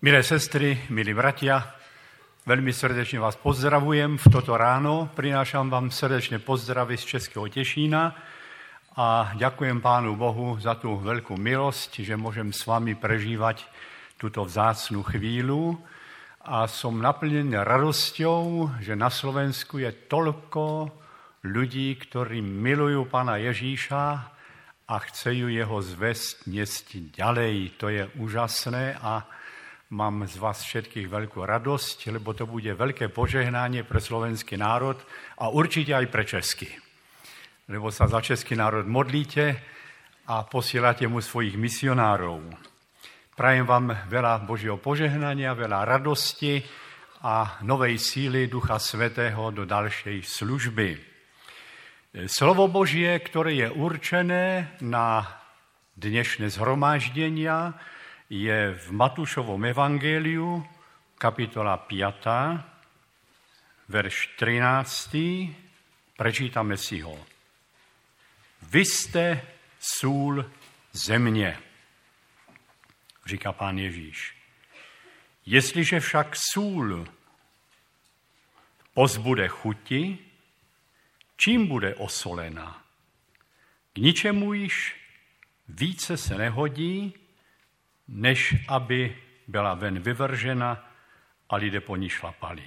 Milé sestry, milí bratia, veľmi srdečne vás pozdravujem v toto ráno. Prinášam vám srdečne pozdravy z Českého Tešína a ďakujem Pánu Bohu za tú veľkú milosť, že môžem s vami prežívať túto vzácnú chvíľu a som naplnený radosťou, že na Slovensku je toľko ľudí, ktorí milujú Pána Ježíša a chcejú jeho zväzť niesť ďalej. To je úžasné a Mám z vás všetkých veľkú radosť, lebo to bude veľké požehnanie pre slovenský národ a určite aj pre český. Lebo sa za český národ modlíte a posielate mu svojich misionárov. Prajem vám veľa Božieho požehnania, veľa radosti a novej síly Ducha Svetého do dalšej služby. Slovo Božie, ktoré je určené na dnešné zhromáždenia, je v Matúšovom evangeliu, kapitola 5, verš 13. Prečítame si ho. Vy ste sůl země, říká pán Ježíš. Jestliže však sůl pozbude chuti, čím bude osolena? K ničemu již více se nehodí, než aby byla ven vyvržena a lidé po ní šlapali.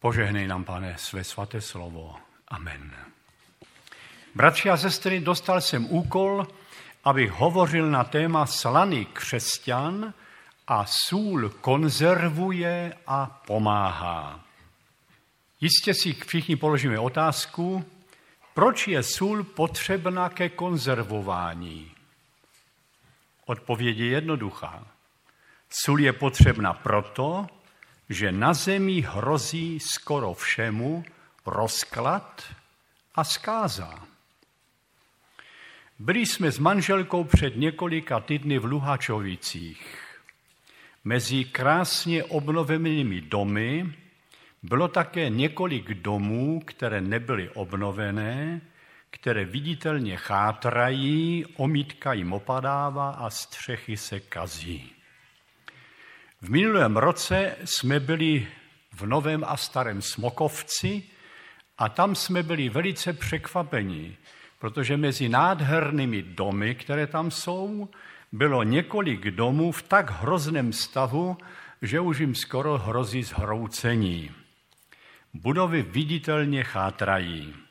Požehnej nám, pane, své svaté slovo. Amen. Bratři a sestry, dostal jsem úkol, abych hovořil na téma slaný křesťan a sůl konzervuje a pomáhá. Jistě si všichni položíme otázku, proč je sůl potřebná ke konzervování. Odpověď je jednoduchá. Sůl je potřebna proto, že na zemi hrozí skoro všemu rozklad a zkáza. Byli jsme s manželkou před několika týdny v Luhačovicích. Mezi krásně obnovenými domy bylo také několik domů, které nebyly obnovené, které viditelně chátrají, omítka jim opadává a střechy se kazí. V minulém roce jsme byli v Novém a Starém Smokovci a tam jsme byli velice překvapeni, protože mezi nádhernými domy, které tam jsou, bylo několik domů v tak hrozném stavu, že už jim skoro hrozí zhroucení. Budovy viditelně chátrají.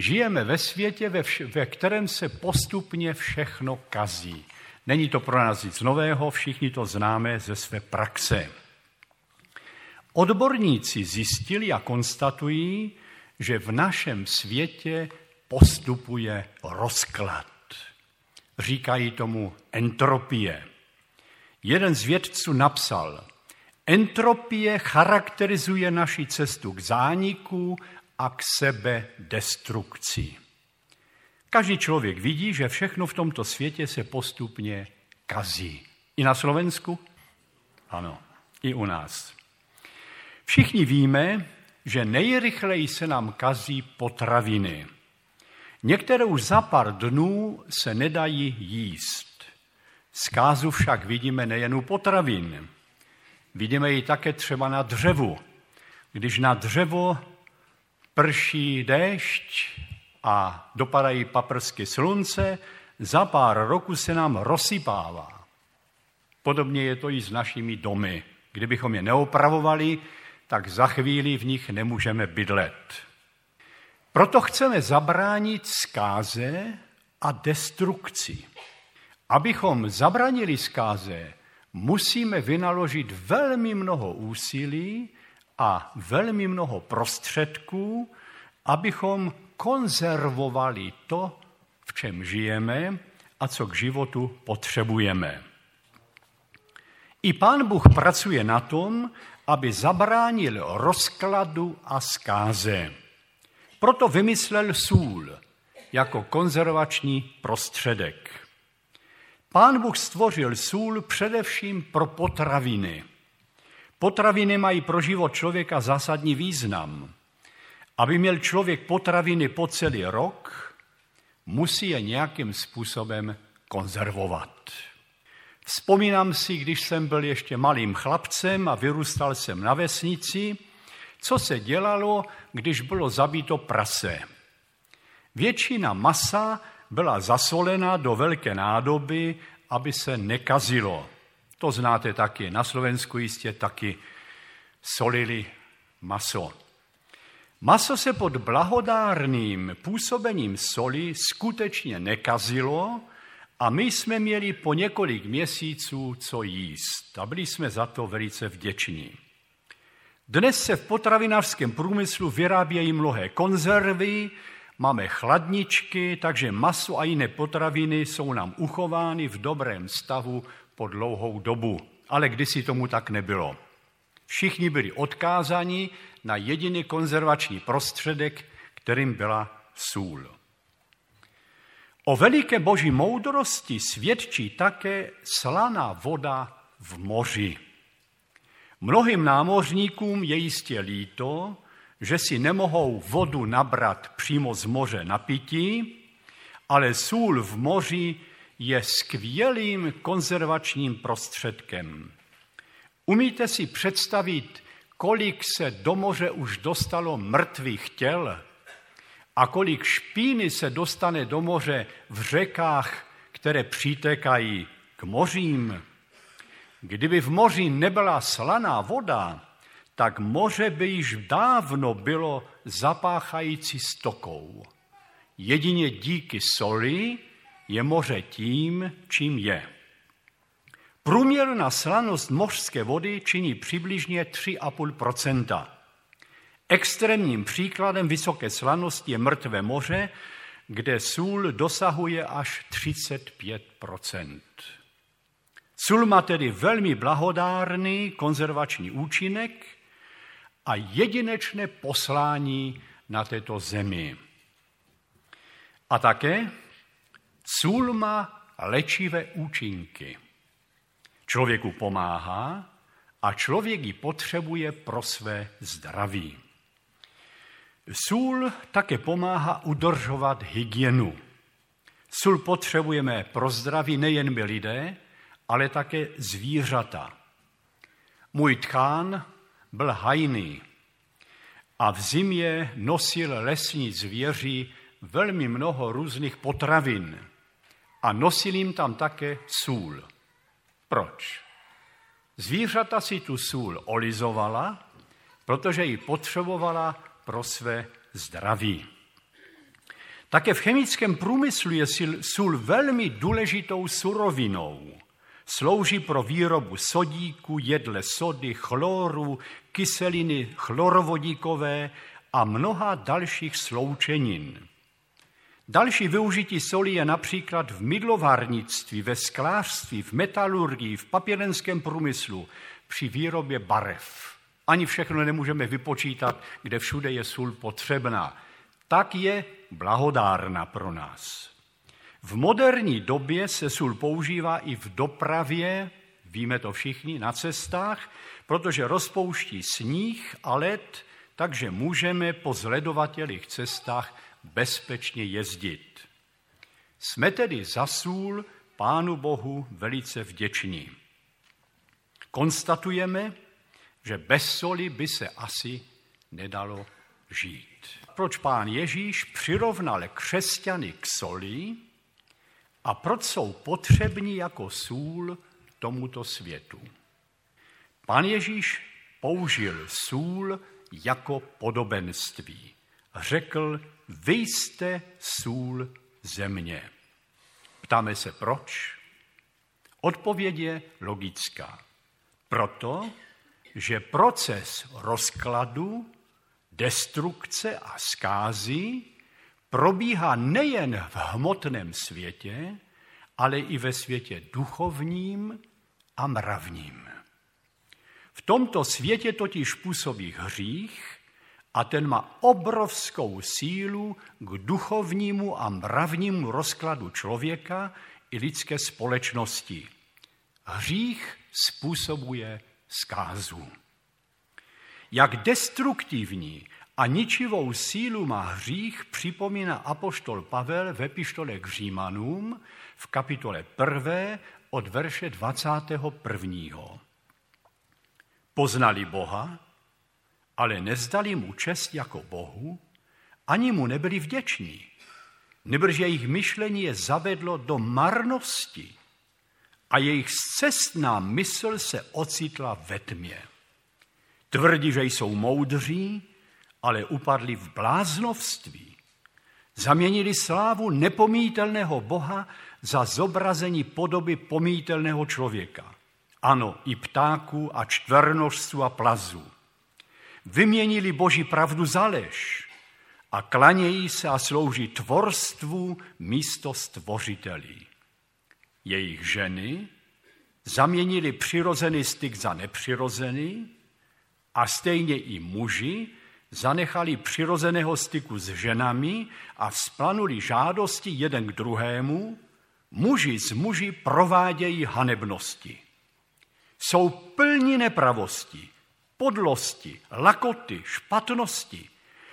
Žijeme ve světě, ve, vš- ve kterém se postupně všechno kazí. Není to pro nás nic nového, všichni to známe ze své praxe. Odborníci zjistili a konstatují, že v našem světě postupuje rozklad. Říkají tomu entropie. Jeden z vědců napsal, entropie charakterizuje naši cestu k zániku a k sebe destrukci. Každý člověk vidí, že všechno v tomto světě se postupně kazí. I na Slovensku? Ano, i u nás. Všichni víme, že nejrychleji se nám kazí potraviny. Některé už za pár dnů se nedají jíst. Zkázu však vidíme nejen u potravin. Vidíme ji také třeba na dřevu. Když na dřevo prší déšť a dopadají paprsky slunce, za pár roku se nám rozsypává. Podobně je to i s našimi domy. Kdybychom je neopravovali, tak za chvíli v nich nemůžeme bydlet. Proto chceme zabránit zkáze a destrukci. Abychom zabránili zkáze, musíme vynaložit velmi mnoho úsilí a velmi mnoho prostředků, abychom konzervovali to, v čem žijeme a co k životu potřebujeme. I pán Bůh pracuje na tom, aby zabránil rozkladu a zkáze. Proto vymyslel sůl jako konzervační prostředek. Pán Bůh stvořil sůl především pro potraviny. Potraviny mají pro život člověka zásadní význam. Aby měl člověk potraviny po celý rok, musí je nějakým způsobem konzervovat. Vzpomínám si, když jsem byl ještě malým chlapcem a vyrůstal jsem na vesnici, co se dělalo, když bylo zabito prase. Většina masa byla zasolena do velké nádoby, aby se nekazilo. To znáte taky, na Slovensku jistě taky solili maso. Maso se pod blahodárným působením soli skutečně nekazilo a my jsme měli po několik měsíců co jíst a byli jsme za to velice vděční. Dnes se v potravinářském průmyslu vyrábějí mnohé konzervy, máme chladničky, takže maso a jiné potraviny jsou nám uchovány v dobrém stavu po dlouhou dobu. Ale kdysi tomu tak nebylo. Všichni byli odkázáni na jediný konzervační prostředek, kterým byla sůl. O veliké boží moudrosti svědčí také slaná voda v moři. Mnohým námořníkům je jistě líto, že si nemohou vodu nabrat přímo z moře na pití, ale sůl v moři je skvělým konzervačním prostředkem. Umíte si představit, kolik se do moře už dostalo mrtvých těl, a kolik špíny se dostane do moře v řekách, které přitékají k mořím. Kdyby v moři nebyla slaná voda, tak moře by již dávno bylo zapáchající stokou. Jedině díky soli je moře tím, čím je. Průměrná slanost mořské vody činí přibližně 3,5% Extrémním příkladem vysoké slanosti je mrtvé moře, kde sůl dosahuje až 35% Sůl má tedy velmi blahodárný konzervační účinek a jedinečné poslání na této zemi. A také sůl má léčivé účinky. Člověku pomáhá a člověk ji potřebuje pro své zdraví. Sůl také pomáhá udržovat hygienu. Sůl potřebujeme pro zdraví nejen my lidé, ale také zvířata. Můj tkán byl hajný a v zimě nosil lesní zvěři velmi mnoho různých potravin a nosil jim tam také sůl. Proč? Zvířata si tu sůl olizovala, protože ji potřebovala pro své zdraví. Také v chemickém průmyslu je sůl velmi důležitou surovinou. Slouží pro výrobu sodíku, jedle sody, chloru, kyseliny chlorovodíkové a mnoha dalších sloučenin. Další využití soli je například v mydlovárnictví, ve sklářství, v metalurgii, v papírenském průmyslu, při výrobě barev. Ani všechno nemůžeme vypočítat, kde všude je sůl potřebná. Tak je blahodárna pro nás. V moderní době se sůl používá i v dopravě, víme to všichni, na cestách, protože rozpouští sníh a led, takže můžeme po zledovatelých cestách bezpečně jezdit. Jsme tedy za sůl Pánu Bohu velice vděční. Konstatujeme, že bez soli by se asi nedalo žít. Proč pán Ježíš přirovnal křesťany k soli a proč jsou potřební jako sůl tomuto světu? Pán Ježíš použil sůl jako podobenství. Řekl, vy jste sůl země. Ptáme se proč? Odpověď je logická. Proto, že proces rozkladu, destrukce a zkázy probíhá nejen v hmotném světě, ale i ve světě duchovním a mravním. V tomto světě totiž působí hřích a ten má obrovskou sílu k duchovnímu a mravnímu rozkladu člověka i lidské společnosti. Hřích způsobuje zkázu. Jak destruktivní a ničivou sílu má hřích, připomíná apoštol Pavel ve pištole k Římanům v kapitole 1. od verše 21. Poznali Boha, ale nezdali mu čest jako Bohu, ani mu nebyli vděční. Nebrž jejich myšlení je zavedlo do marnosti a jejich cestná mysl se ocitla ve tmě. Tvrdí, že jsou moudří, ale upadli v bláznovství. Zaměnili slávu nepomítelného Boha za zobrazení podoby pomítelného člověka. Ano, i ptáků a čtvernožců a plazů. Vyměnili Boží pravdu za lež a klanějí se a slouží tvorstvu místo stvořitelí. Jejich ženy zaměnili přirozený styk za nepřirozený a stejně i muži zanechali přirozeného styku s ženami a splanuli žádosti jeden k druhému, muži z muži provádějí hanebnosti. Jsou plní nepravosti, podlosti, lakoty, špatnosti.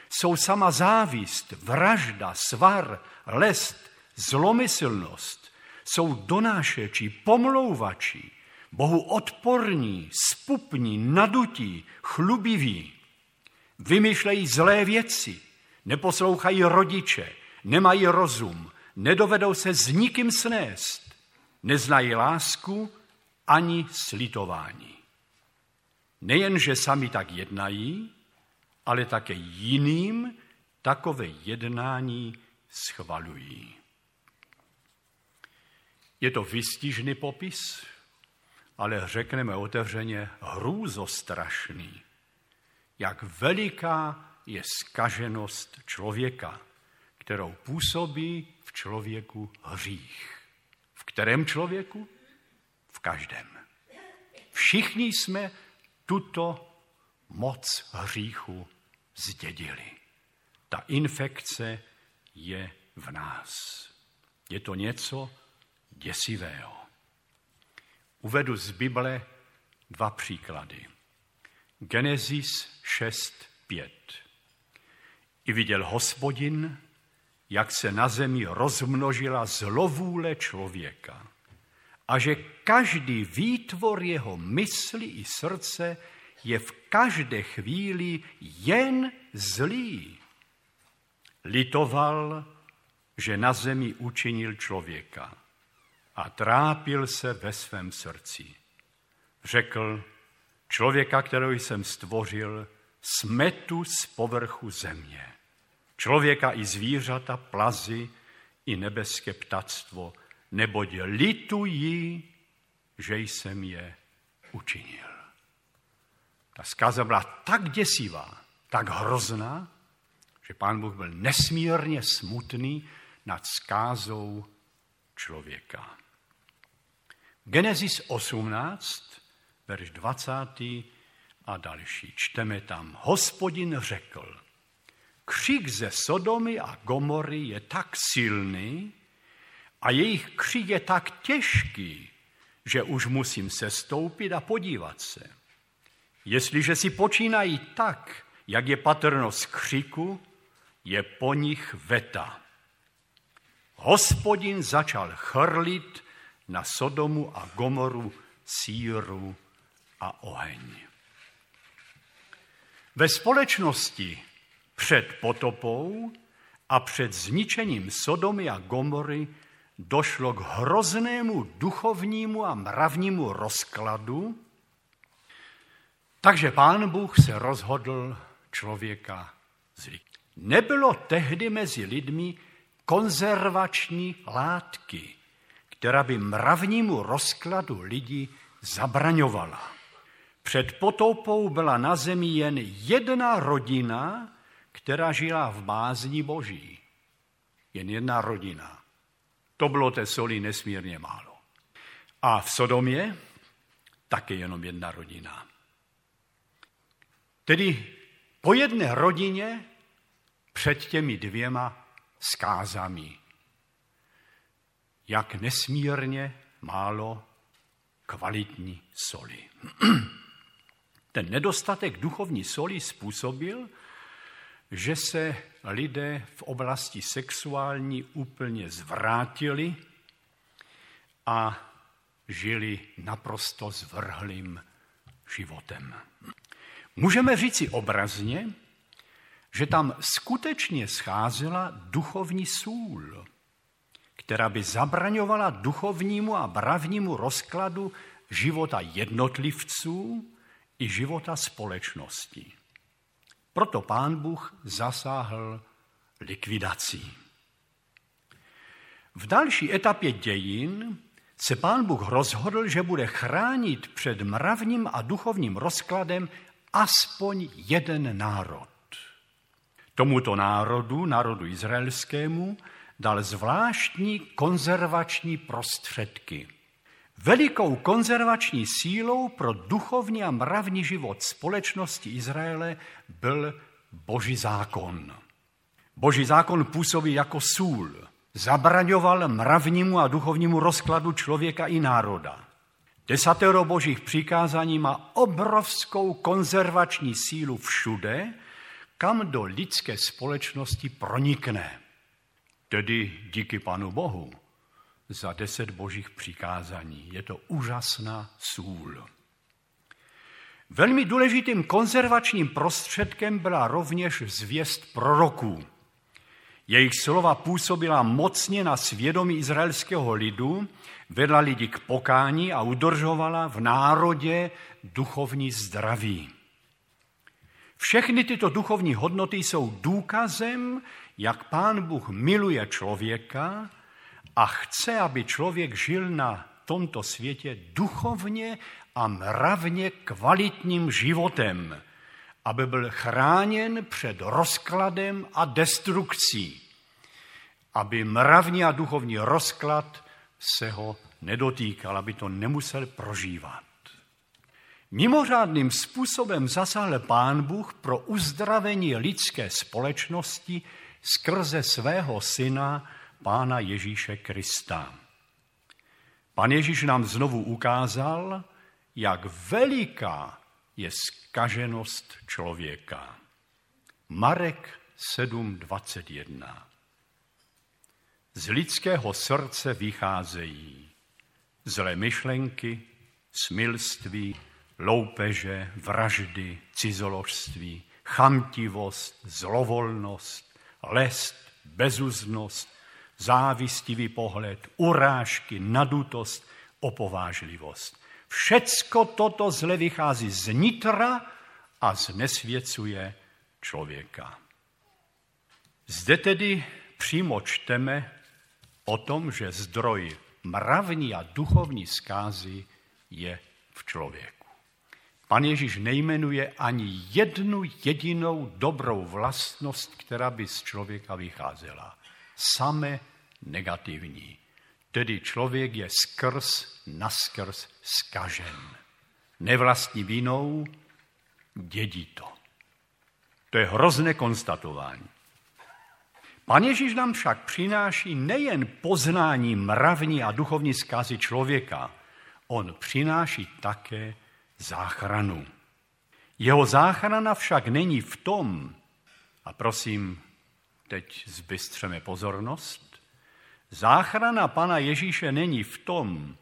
Jsou sama závist, vražda, svar, lest, zlomyslnost. Jsou donášeči, pomlouvači, Bohu odporní, spupní, nadutí, chlubiví. Vymýšlejí zlé věci, neposlouchají rodiče, nemají rozum, nedovedou se s nikým snést, neznají lásku ani slitování. Nejenže sami tak jednají, ale také jiným takové jednání schvalují. Je to vystižný popis, ale řekneme otevřeně hrůzostrašný jak veliká je skaženost člověka, kterou působí v člověku hřích. V kterém člověku? V každém. Všichni jsme tuto moc hříchu zdědili. Ta infekce je v nás. Je to něco děsivého. Uvedu z Bible dva příklady. Genesis 6.5. I viděl hospodin, jak se na zemi rozmnožila zlovůle člověka a že každý výtvor jeho mysli i srdce je v každé chvíli jen zlý. Litoval, že na zemi učinil člověka a trápil se ve svém srdci. Řekl, Člověka, kterého jsem stvořil, smetu z povrchu země. Člověka i zvířata, plazy, i nebeské ptactvo, neboť litují, že jsem je učinil. Ta zkáza byla tak děsivá, tak hrozná, že pán Bůh byl nesmírně smutný nad zkázou člověka. Genesis 18 verš 20. a další. Čteme tam, hospodin řekl, křik ze Sodomy a Gomory je tak silný a jejich křik je tak těžký, že už musím sestoupit a podívat se. Jestliže si počínají tak, jak je patrno z křiku, je po nich veta. Hospodin začal chrlit na Sodomu a Gomoru síru a oheň. Ve společnosti před potopou a před zničením Sodomy a Gomory došlo k hroznému duchovnímu a mravnímu rozkladu, takže pán Bůh se rozhodl člověka zlít. Nebylo tehdy mezi lidmi konzervační látky, která by mravnímu rozkladu lidí zabraňovala. Před potopou byla na zemi jen jedna rodina, která žila v bázni boží. Jen jedna rodina. To bylo té soli nesmírně málo. A v Sodomě také jenom jedna rodina. Tedy po jedné rodině před těmi dvěma skázami. Jak nesmírně málo kvalitní soli. Ten nedostatek duchovní soli způsobil, že se lidé v oblasti sexuální úplně zvrátili a žili naprosto zvrhlým životem. Můžeme říci obrazně, že tam skutečně scházela duchovní sůl, která by zabraňovala duchovnímu a bravnímu rozkladu života jednotlivců i života společnosti. Proto pán Bůh zasáhl likvidací. V další etapě dějin se pán Bůh rozhodl, že bude chránit před mravním a duchovním rozkladem aspoň jeden národ. Tomuto národu, národu izraelskému, dal zvláštní konzervační prostředky. Velikou konzervační sílou pro duchovní a mravní život společnosti Izraele byl boží zákon. Boží zákon působí jako sůl, zabraňoval mravnímu a duchovnímu rozkladu člověka i národa. Desatero božích přikázání má obrovskou konzervační sílu všude, kam do lidské společnosti pronikne. Tedy díky Panu Bohu za deset božích přikázání. Je to úžasná sůl. Velmi důležitým konzervačním prostředkem byla rovněž zvěst proroků. Jejich slova působila mocně na svědomí izraelského lidu, vedla lidi k pokání a udržovala v národě duchovní zdraví. Všechny tyto duchovní hodnoty jsou důkazem, jak pán Bůh miluje člověka a chce, aby člověk žil na tomto světě duchovně a mravně kvalitním životem, aby byl chráněn před rozkladem a destrukcí, aby mravní a duchovní rozklad se ho nedotýkal, aby to nemusel prožívat. Mimořádným způsobem zasáhl pán Bůh pro uzdravení lidské společnosti skrze svého syna, pána Ježíše Krista. Pan Ježíš nám znovu ukázal, jak veliká je skaženost člověka. Marek 7.21 Z lidského srdce vycházejí zlé myšlenky, smilství, loupeže, vraždy, cizoložství, chamtivost, zlovolnost, lest, bezuznost, závistivý pohled, urážky, nadutost, opovážlivost. Všecko toto zle vychází z nitra a znesvěcuje člověka. Zde tedy přímo čteme o tom, že zdroj mravní a duchovní zkázy je v člověku. Pan Ježíš nejmenuje ani jednu jedinou dobrou vlastnost, která by z člověka vycházela. Samé negativní. Tedy člověk je skrz naskrz skažen. Nevlastní vinou dědí to. To je hrozné konstatování. Pan Ježíš nám však přináší nejen poznání mravní a duchovní zkazy člověka, on přináší také záchranu. Jeho záchrana však není v tom, a prosím, teď zbystřeme pozornost, záchrana Pana Ježíše není v tom,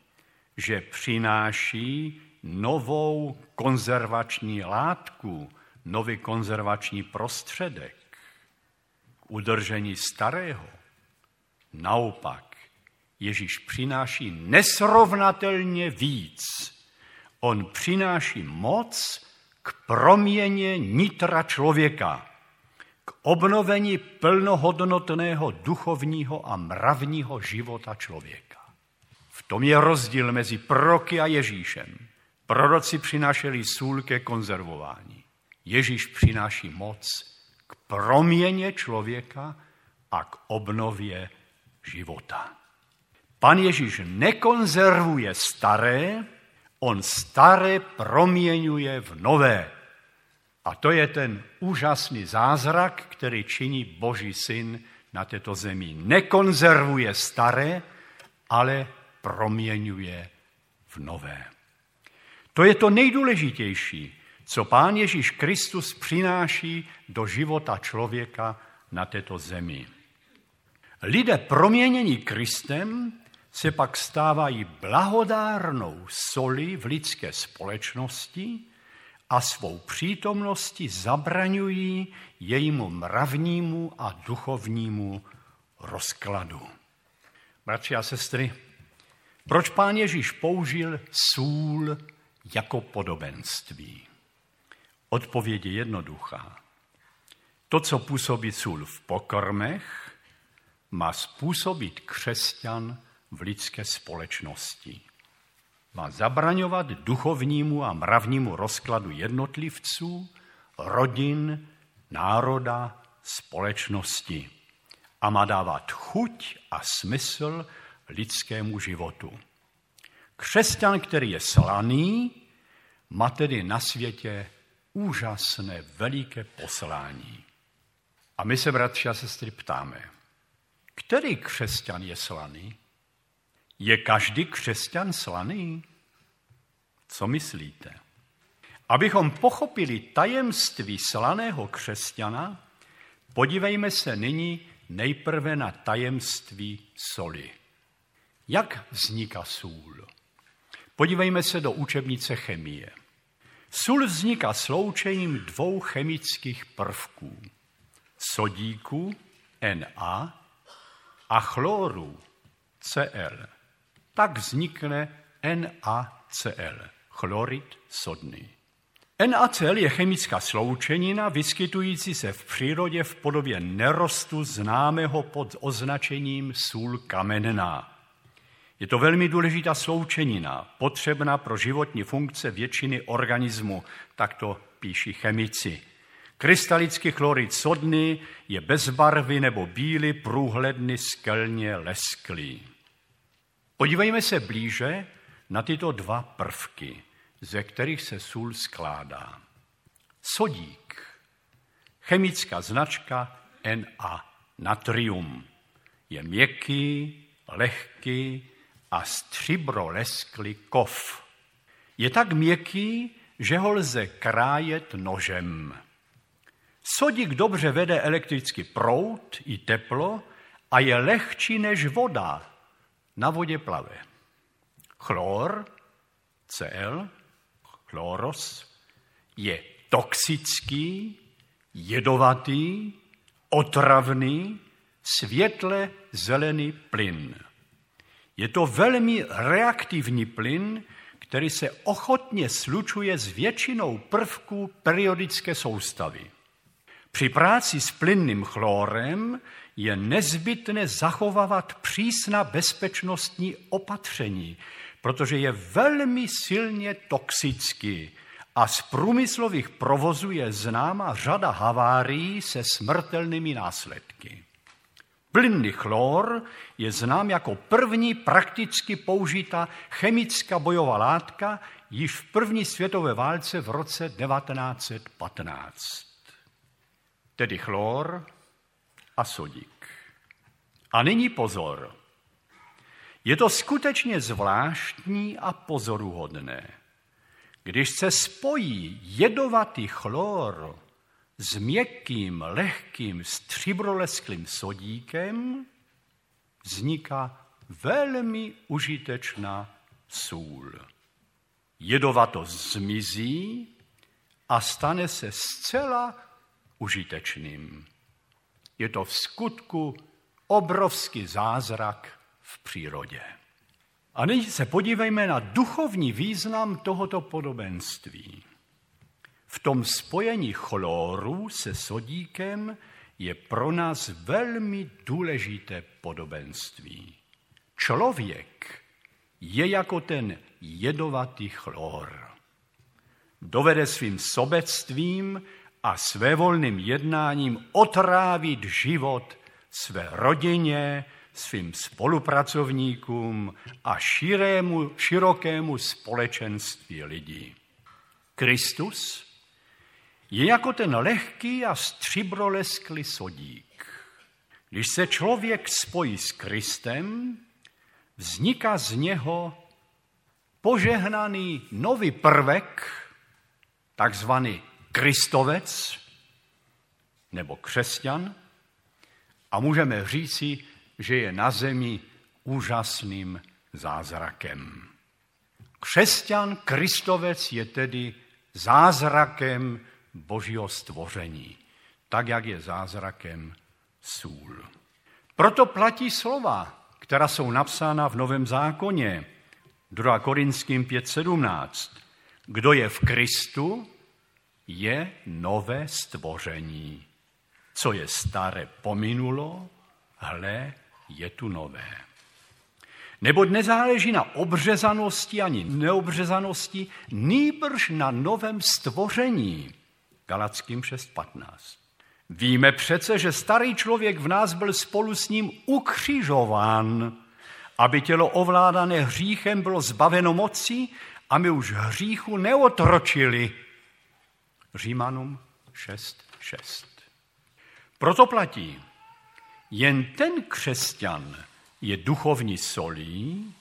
že přináší novou konzervační látku, nový konzervační prostředek k udržení starého. Naopak, Ježíš přináší nesrovnatelně víc. On přináší moc k proměně nitra člověka, k obnovení plnohodnotného duchovního a mravního života člověka. V tom je rozdíl mezi proroky a Ježíšem. Proroci přinášeli sůl ke konzervování. Ježíš přináší moc k proměně člověka a k obnově života. Pan Ježíš nekonzervuje staré, on staré proměňuje v nové. A to je ten úžasný zázrak, který činí Boží syn na této zemi. Nekonzervuje staré, ale proměňuje v nové. To je to nejdůležitější, co Pán Ježíš Kristus přináší do života člověka na této zemi. Lidé proměnění Kristem se pak stávají blahodárnou soli v lidské společnosti a svou přítomností zabraňují jejímu mravnímu a duchovnímu rozkladu. Bratři a sestry, proč pán Ježíš použil sůl jako podobenství? Odpověď je jednoduchá. To, co působí sůl v pokrmech, má způsobit křesťan v lidské společnosti. Má zabraňovat duchovnímu a mravnímu rozkladu jednotlivců, rodin, národa, společnosti a má dávat chuť a smysl lidskému životu. Křesťan, který je slaný, má tedy na světě úžasné, veliké poslání. A my se, bratři a sestry, ptáme, který křesťan je slaný? Je každý křesťan slaný? Co myslíte? Abychom pochopili tajemství slaného křesťana, podívejme se nyní nejprve na tajemství soli. Jak vzniká sůl? Podívejme se do učebnice chemie. Sůl vzniká sloučením dvou chemických prvků. Sodíku Na a chloru Cl. Tak vznikne NaCl, chlorid sodný. NaCl je chemická sloučenina vyskytující se v přírodě v podobě nerostu známého pod označením sůl kamenná. Je to velmi důležitá sloučenina, potřebná pro životní funkce většiny organismu, tak to píší chemici. Krystalický chlorid sodný je bezbarvý nebo bílý, průhledný, skelně lesklý. Podívejme se blíže na tyto dva prvky, ze kterých se sůl skládá. Sodík, chemická značka Na, natrium, je měkký, lehký a stříbrolesklý kov. Je tak měkký, že ho lze krájet nožem. Sodík dobře vede elektrický proud i teplo a je lehčí než voda. Na vodě plave. Chlor, Cl, chloros, je toxický, jedovatý, otravný, světle zelený plyn. Je to velmi reaktivní plyn, který se ochotně slučuje s většinou prvků periodické soustavy. Při práci s plynným chlorem je nezbytné zachovávat přísná bezpečnostní opatření, protože je velmi silně toxický a z průmyslových provozů je známa řada havárií se smrtelnými následky. Plynný chlor je znám jako první prakticky použitá chemická bojová látka již v první světové válce v roce 1915 tedy chlor a sodík. A nyní pozor. Je to skutečně zvláštní a pozoruhodné. Když se spojí jedovatý chlor s měkkým, lehkým, stříbrolesklým sodíkem, vzniká velmi užitečná sůl. Jedovatost zmizí a stane se zcela užitečným. Je to v skutku obrovský zázrak v přírodě. A nyní se podívejme na duchovní význam tohoto podobenství. V tom spojení chloru se sodíkem je pro nás velmi důležité podobenství. Člověk je jako ten jedovatý chlor. Dovede svým sobectvím a svévolným jednáním otrávit život své rodině, svým spolupracovníkům a širému, širokému společenství lidí. Kristus je jako ten lehký a stříbrolesklý sodík. Když se člověk spojí s Kristem, vzniká z něho požehnaný nový prvek, takzvaný kristovec nebo křesťan, a můžeme říci, že je na zemi úžasným zázrakem. Křesťan, kristovec je tedy zázrakem božího stvoření, tak jak je zázrakem sůl. Proto platí slova, která jsou napsána v Novém zákoně, 2. Korinským 5.17. Kdo je v Kristu, je nové stvoření. Co je staré pominulo, hle, je tu nové. Neboť nezáleží na obřezanosti ani neobřezanosti, nýbrž na novém stvoření. Galackým 6.15. Víme přece, že starý člověk v nás byl spolu s ním ukřižován, aby tělo ovládané hříchem bylo zbaveno moci a my už hříchu neotročili. Římanům 6.6. Proto platí, jen ten křesťan je duchovní solí,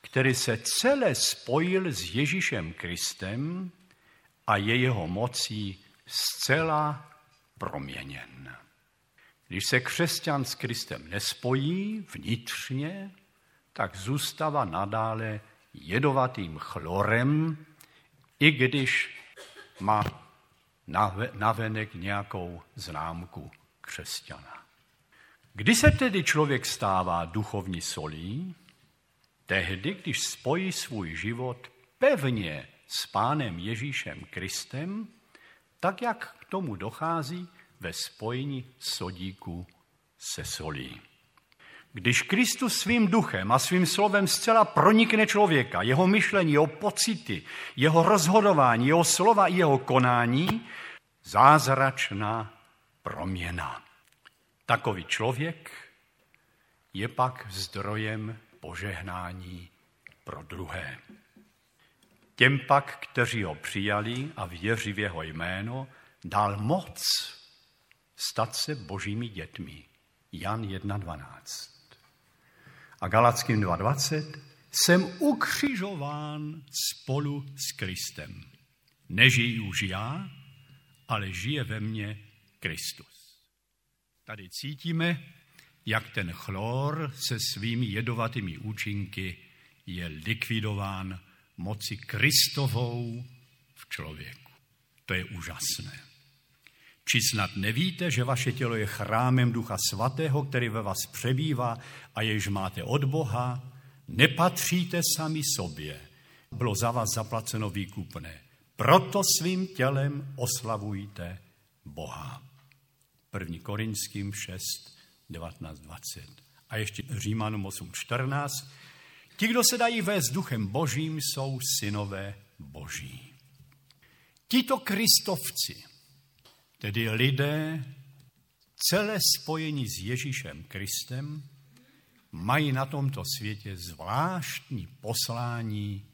který se celé spojil s Ježíšem Kristem a je jeho mocí zcela proměněn. Když se křesťan s Kristem nespojí vnitřně, tak zůstává nadále jedovatým chlorem, i když má navenek nějakou známku křesťana. Kdy se tedy člověk stává duchovní solí? Tehdy, když spojí svůj život pevně s Pánem Ježíšem Kristem, tak jak k tomu dochází ve spojení sodíku se solí. Když Kristus svým duchem a svým slovem zcela pronikne člověka, jeho myšlení, jeho pocity, jeho rozhodování, jeho slova i jeho konání, zázračná proměna. Takový člověk je pak zdrojem požehnání pro druhé. Těm pak, kteří ho přijali a věří v jeho jméno, dal moc stát se božími dětmi. Jan 1.12. A Galackým 2.20. Jsem ukřižován spolu s Kristem. Nežijí už já, ale žije ve mně Kristus. Tady cítíme, jak ten chlor se svými jedovatými účinky je likvidován moci Kristovou v člověku. To je úžasné. Či snad nevíte, že vaše tělo je chrámem Ducha Svatého, který ve vás přebývá a jež máte od Boha? Nepatříte sami sobě. Bylo za vás zaplaceno výkupné. Proto svým tělem oslavujte Boha. 1. Korinským 6, 19, 20. A ještě Římanům 8, 14. Ti, kdo se dají vést duchem božím, jsou synové boží. Tito kristovci, tedy lidé celé spojení s Ježíšem Kristem, mají na tomto světě zvláštní poslání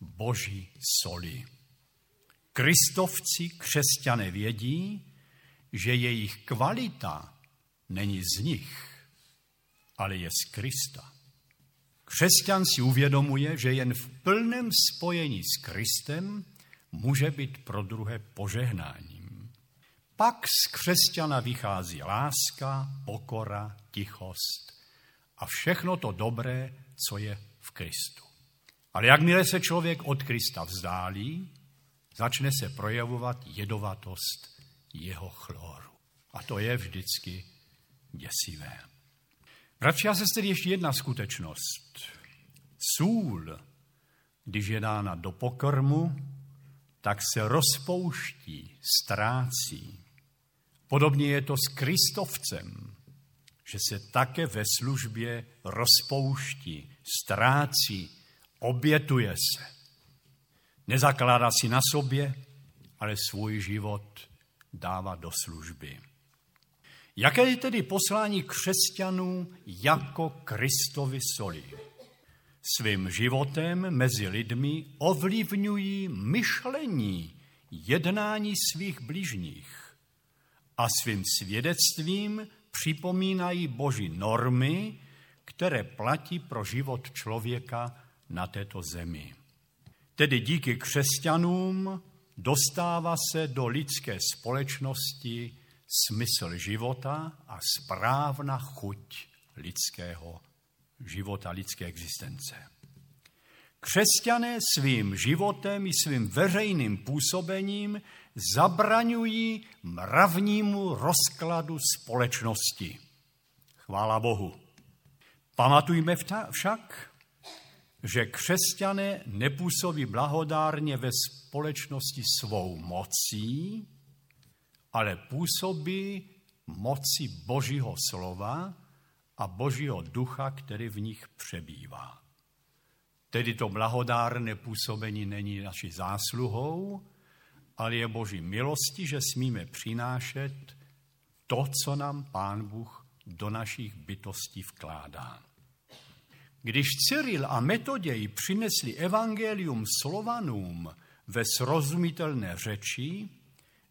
boží soli. Kristovci, křesťané vědí, že jejich kvalita není z nich, ale je z Krista. Křesťan si uvědomuje, že jen v plném spojení s Kristem může být pro druhé požehnáním. Pak z křesťana vychází láska, pokora, tichost a všechno to dobré, co je v Kristu. Ale jakmile se člověk od Krista vzdálí, začne se projevovat jedovatost jeho chloru. A to je vždycky děsivé. Bratři a sestry, ještě jedna skutečnost. Sůl, když je dána do pokrmu, tak se rozpouští, ztrácí. Podobně je to s Kristovcem, že se také ve službě rozpouští, ztrácí, obětuje se. Nezakládá si na sobě, ale svůj život dává do služby. Jaké je tedy poslání křesťanů jako Kristovi soli? Svým životem mezi lidmi ovlivňují myšlení, jednání svých bližních a svým svědectvím připomínají boží normy, které platí pro život člověka na této zemi. Tedy díky křesťanům dostává se do lidské společnosti smysl života a správná chuť lidského života, lidské existence. Křesťané svým životem i svým veřejným působením zabraňují mravnímu rozkladu společnosti. Chvála Bohu. Pamatujme však, že křesťané nepůsobí blahodárně ve společnosti svou mocí, ale působí moci Božího slova a Božího ducha, který v nich přebývá. Tedy to blahodárné působení není naší zásluhou, ale je Boží milosti, že smíme přinášet to, co nám Pán Bůh do našich bytostí vkládá. Když Cyril a Metoděj přinesli evangelium Slovanům ve srozumitelné řeči,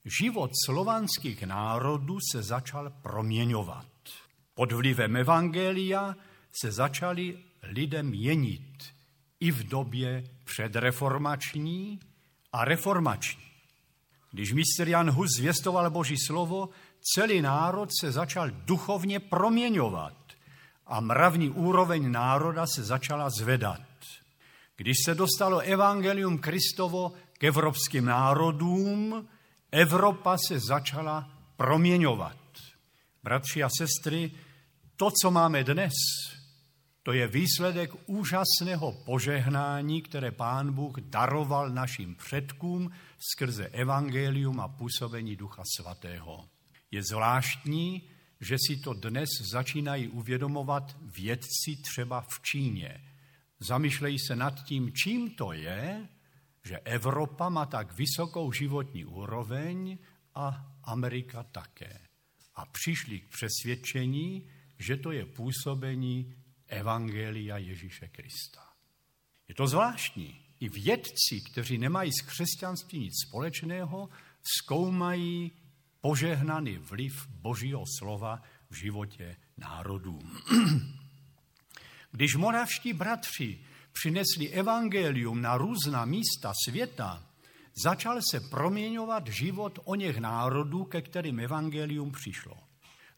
život slovanských národů se začal proměňovat. Pod vlivem evangelia se začali lidem měnit i v době předreformační a reformační. Když mistr Jan Hus zvěstoval Boží slovo, celý národ se začal duchovně proměňovat a mravní úroveň národa se začala zvedat. Když se dostalo evangelium Kristovo k evropským národům, Evropa se začala proměňovat. Bratři a sestry, to, co máme dnes, to je výsledek úžasného požehnání, které Pán Bůh daroval našim předkům skrze evangelium a působení Ducha Svatého. Je zvláštní, že si to dnes začínají uvědomovat vědci třeba v Číně. Zamýšlejí se nad tím, čím to je, že Evropa má tak vysokou životní úroveň a Amerika také. A přišli k přesvědčení, že to je působení Evangelia Ježíše Krista. Je to zvláštní. I vědci, kteří nemají s křesťanstvím nic společného, zkoumají požehnaný vliv Božího slova v životě národů. Když moravští bratři přinesli evangelium na různá místa světa, začal se proměňovat život o něch národů, ke kterým evangelium přišlo.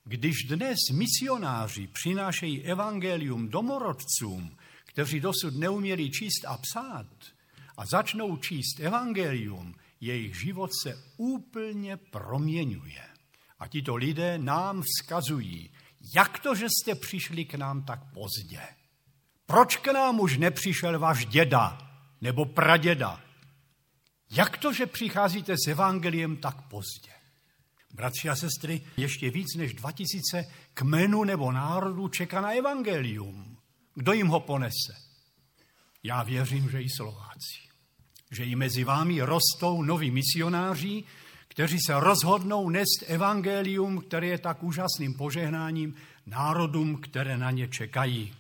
Když dnes misionáři přinášejí evangelium domorodcům, kteří dosud neuměli číst a psát, a začnou číst evangelium, jejich život se úplně proměňuje. A tito lidé nám vzkazují, jak to, že jste přišli k nám tak pozdě? Proč k nám už nepřišel váš děda nebo praděda? Jak to, že přicházíte s evangeliem tak pozdě? Bratři a sestry, ještě víc než 2000 kmenů nebo národů čeká na evangelium. Kdo jim ho ponese? Já věřím, že i Slováci. Že i mezi vámi rostou noví misionáři, kteří se rozhodnou nést evangelium, které je tak úžasným požehnáním národům, které na ně čekají.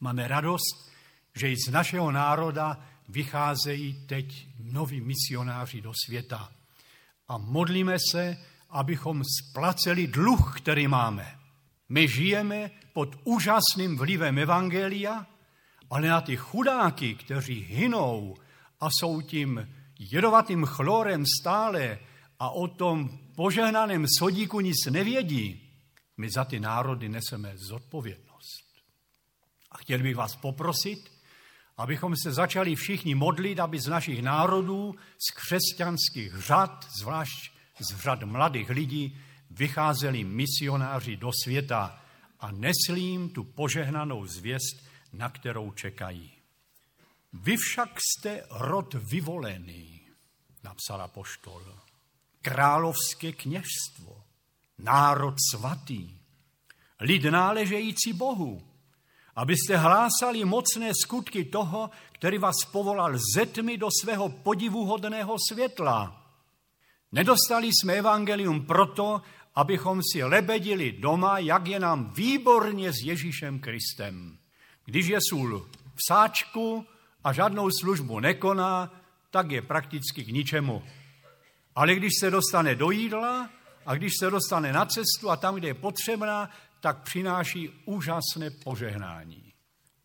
Máme radost, že i z našeho národa vycházejí teď noví misionáři do světa. A modlíme se, abychom splaceli dluh, který máme. My žijeme pod úžasným vlivem Evangelia, ale na ty chudáky, kteří hynou a jsou tím jedovatým chlorem stále a o tom požehnaném sodíku nic nevědí, my za ty národy neseme zodpovědnost. A chtěl bych vás poprosit, abychom se začali všichni modlit, aby z našich národů, z křesťanských řad, zvlášť z řad mladých lidí, vycházeli misionáři do světa a nesli jim tu požehnanou zvěst, na kterou čekají. Vy však jste rod vyvolený, napsala poštol. Královské kněžstvo, národ svatý, lid náležející Bohu, abyste hlásali mocné skutky toho, který vás povolal ze tmy do svého podivuhodného světla. Nedostali jsme evangelium proto, abychom si lebedili doma, jak je nám výborně s Ježíšem Kristem. Když je sůl v sáčku a žádnou službu nekoná, tak je prakticky k ničemu. Ale když se dostane do jídla a když se dostane na cestu a tam, kde je potřebná, tak přináší úžasné požehnání.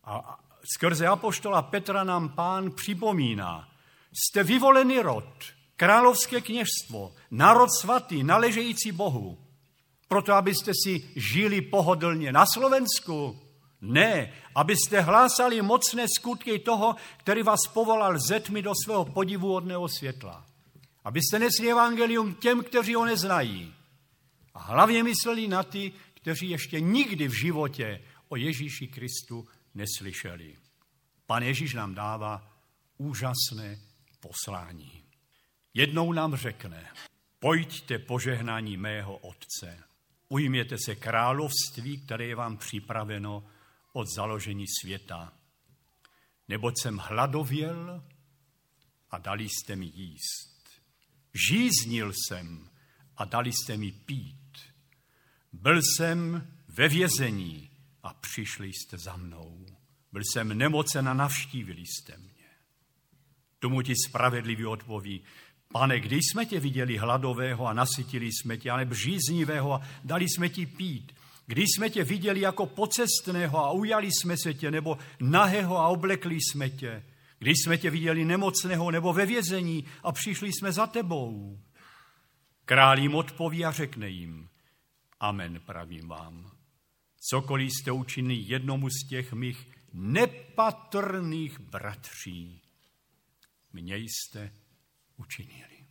A skrze apoštola Petra nám pán připomíná, jste vyvolený rod, královské kněžstvo, národ svatý, naležející Bohu. Proto, abyste si žili pohodlně na Slovensku? Ne, abyste hlásali mocné skutky toho, který vás povolal ze tmy do svého podivuhodného světla. Abyste nesli evangelium těm, kteří ho neznají. A hlavně mysleli na ty, kteří ještě nikdy v životě o Ježíši Kristu neslyšeli. Pan Ježíš nám dává úžasné poslání. Jednou nám řekne, pojďte požehnání mého Otce, ujměte se království, které je vám připraveno od založení světa. Neboť jsem hladověl a dali jste mi jíst. Žíznil jsem a dali jste mi pít. Byl jsem ve vězení a přišli jste za mnou. Byl jsem nemocen a navštívili jste mě. Tomu ti spravedlivý odpoví, pane, kdy jsme tě viděli hladového a nasytili jsme tě, ale bříznivého a dali jsme ti pít. Když jsme tě viděli jako pocestného a ujali jsme se tě, nebo nahého a oblekli jsme tě. Když jsme tě viděli nemocného nebo ve vězení a přišli jsme za tebou. Král jim odpoví a řekne jim, amen pravím vám. Cokoliv jste učinili jednomu z těch mých nepatrných bratří, mě jste učinili.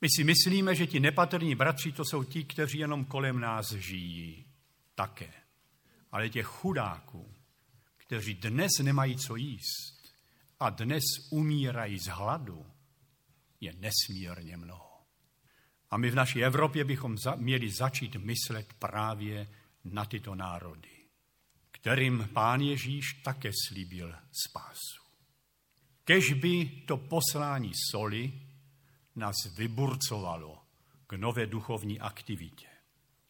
My si myslíme, že ti nepatrní bratři to jsou ti, kteří jenom kolem nás žijí. Také. Ale těch chudáků, kteří dnes nemají co jíst a dnes umírají z hladu, je nesmírně mnoho. A my v naší Evropě bychom za, měli začít myslet právě na tyto národy, kterým pán Ježíš také slíbil spásu. Kež by to poslání soli nás vyburcovalo k nové duchovní aktivitě.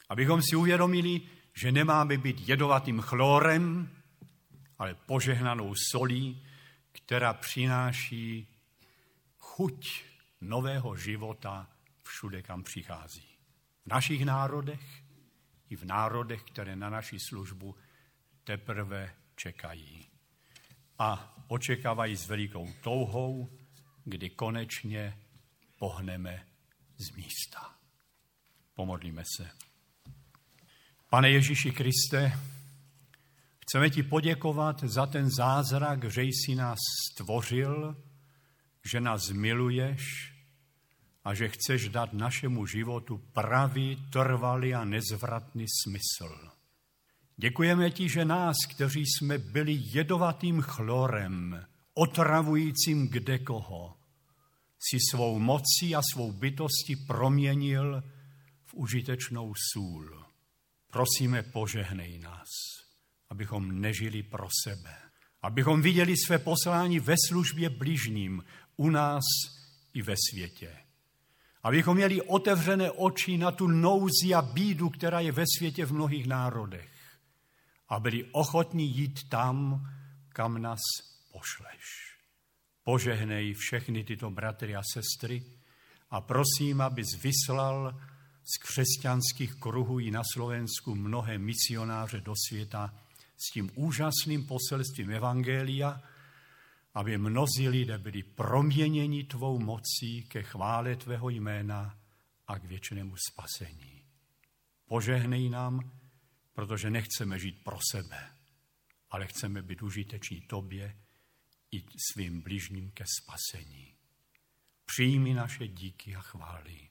Abychom si uvědomili, že nemáme být jedovatým chlorem, ale požehnanou solí, která přináší chuť nového života všude, kam přichází. V našich národech i v národech, které na naši službu teprve čekají. A očekávají s velikou touhou, kdy konečně pohneme z místa. Pomodlíme se. Pane Ježíši Kriste, chceme ti poděkovat za ten zázrak, že jsi nás stvořil, že nás miluješ a že chceš dát našemu životu pravý, trvalý a nezvratný smysl. Děkujeme ti, že nás, kteří jsme byli jedovatým chlorem, otravujícím kde koho, si svou mocí a svou bytosti proměnil v užitečnou sůl. Prosíme, požehnej nás, abychom nežili pro sebe, abychom viděli své poslání ve službě bližním, u nás i ve světě. Abychom měli otevřené oči na tu nouzi a bídu, která je ve světě v mnohých národech a byli ochotní jít tam, kam nás pošleš. Požehnej všechny tyto bratry a sestry a prosím, abys vyslal z křesťanských kruhů i na Slovensku mnohé misionáře do světa s tím úžasným poselstvím Evangelia, aby mnozí lidé byli proměněni tvou mocí ke chvále tvého jména a k věčnému spasení. Požehnej nám, protože nechceme žít pro sebe, ale chceme být užiteční tobě i svým bližním ke spasení. Přijmi naše díky a chvály.